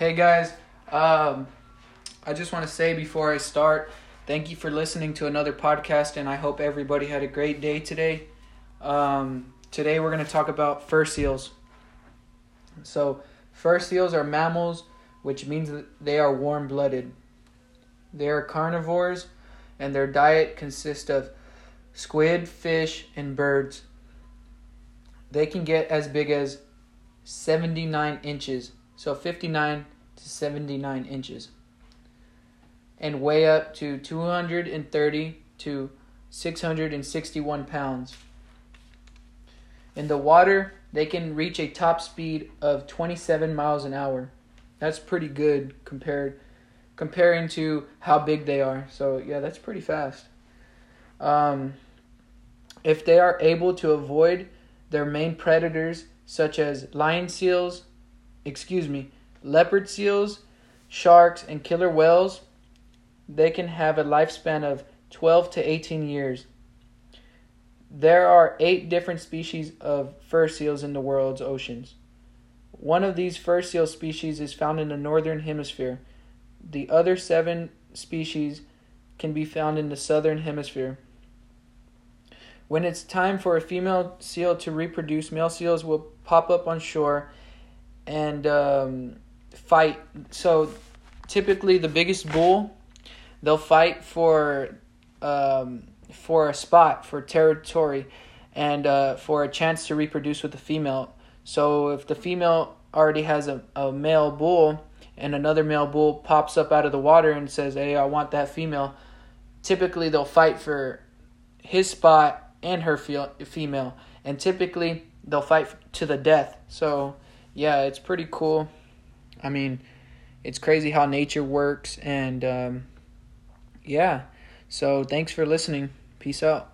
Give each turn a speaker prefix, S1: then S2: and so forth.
S1: Hey guys, um, I just want to say before I start, thank you for listening to another podcast, and I hope everybody had a great day today. Um, today we're going to talk about fur seals. So, fur seals are mammals, which means they are warm blooded. They are carnivores, and their diet consists of squid, fish, and birds. They can get as big as 79 inches so 59 to 79 inches, and weigh up to 230 to 661 pounds. In the water, they can reach a top speed of 27 miles an hour. That's pretty good compared comparing to how big they are. So yeah, that's pretty fast. Um, if they are able to avoid their main predators such as lion seals, excuse me, leopard seals, sharks, and killer whales, they can have a lifespan of 12 to 18 years. There are eight different species of fur seals in the world's oceans. One of these fur seal species is found in the northern hemisphere. The other seven species can be found in the southern hemisphere. When it's time for a female seal to reproduce, male seals will pop up on shore and um, fight. So typically, the biggest bull, they'll fight for um, for a spot for territory and uh, for a chance to reproduce with the female. So if the female already has a, a male bull and another male bull pops up out of the water and says, "Hey, I want that female," typically they'll fight for his spot and her female, and typically they'll fight to the death. So yeah, it's pretty cool. I mean, it's crazy how nature works, and um, yeah. So thanks for listening. Peace out.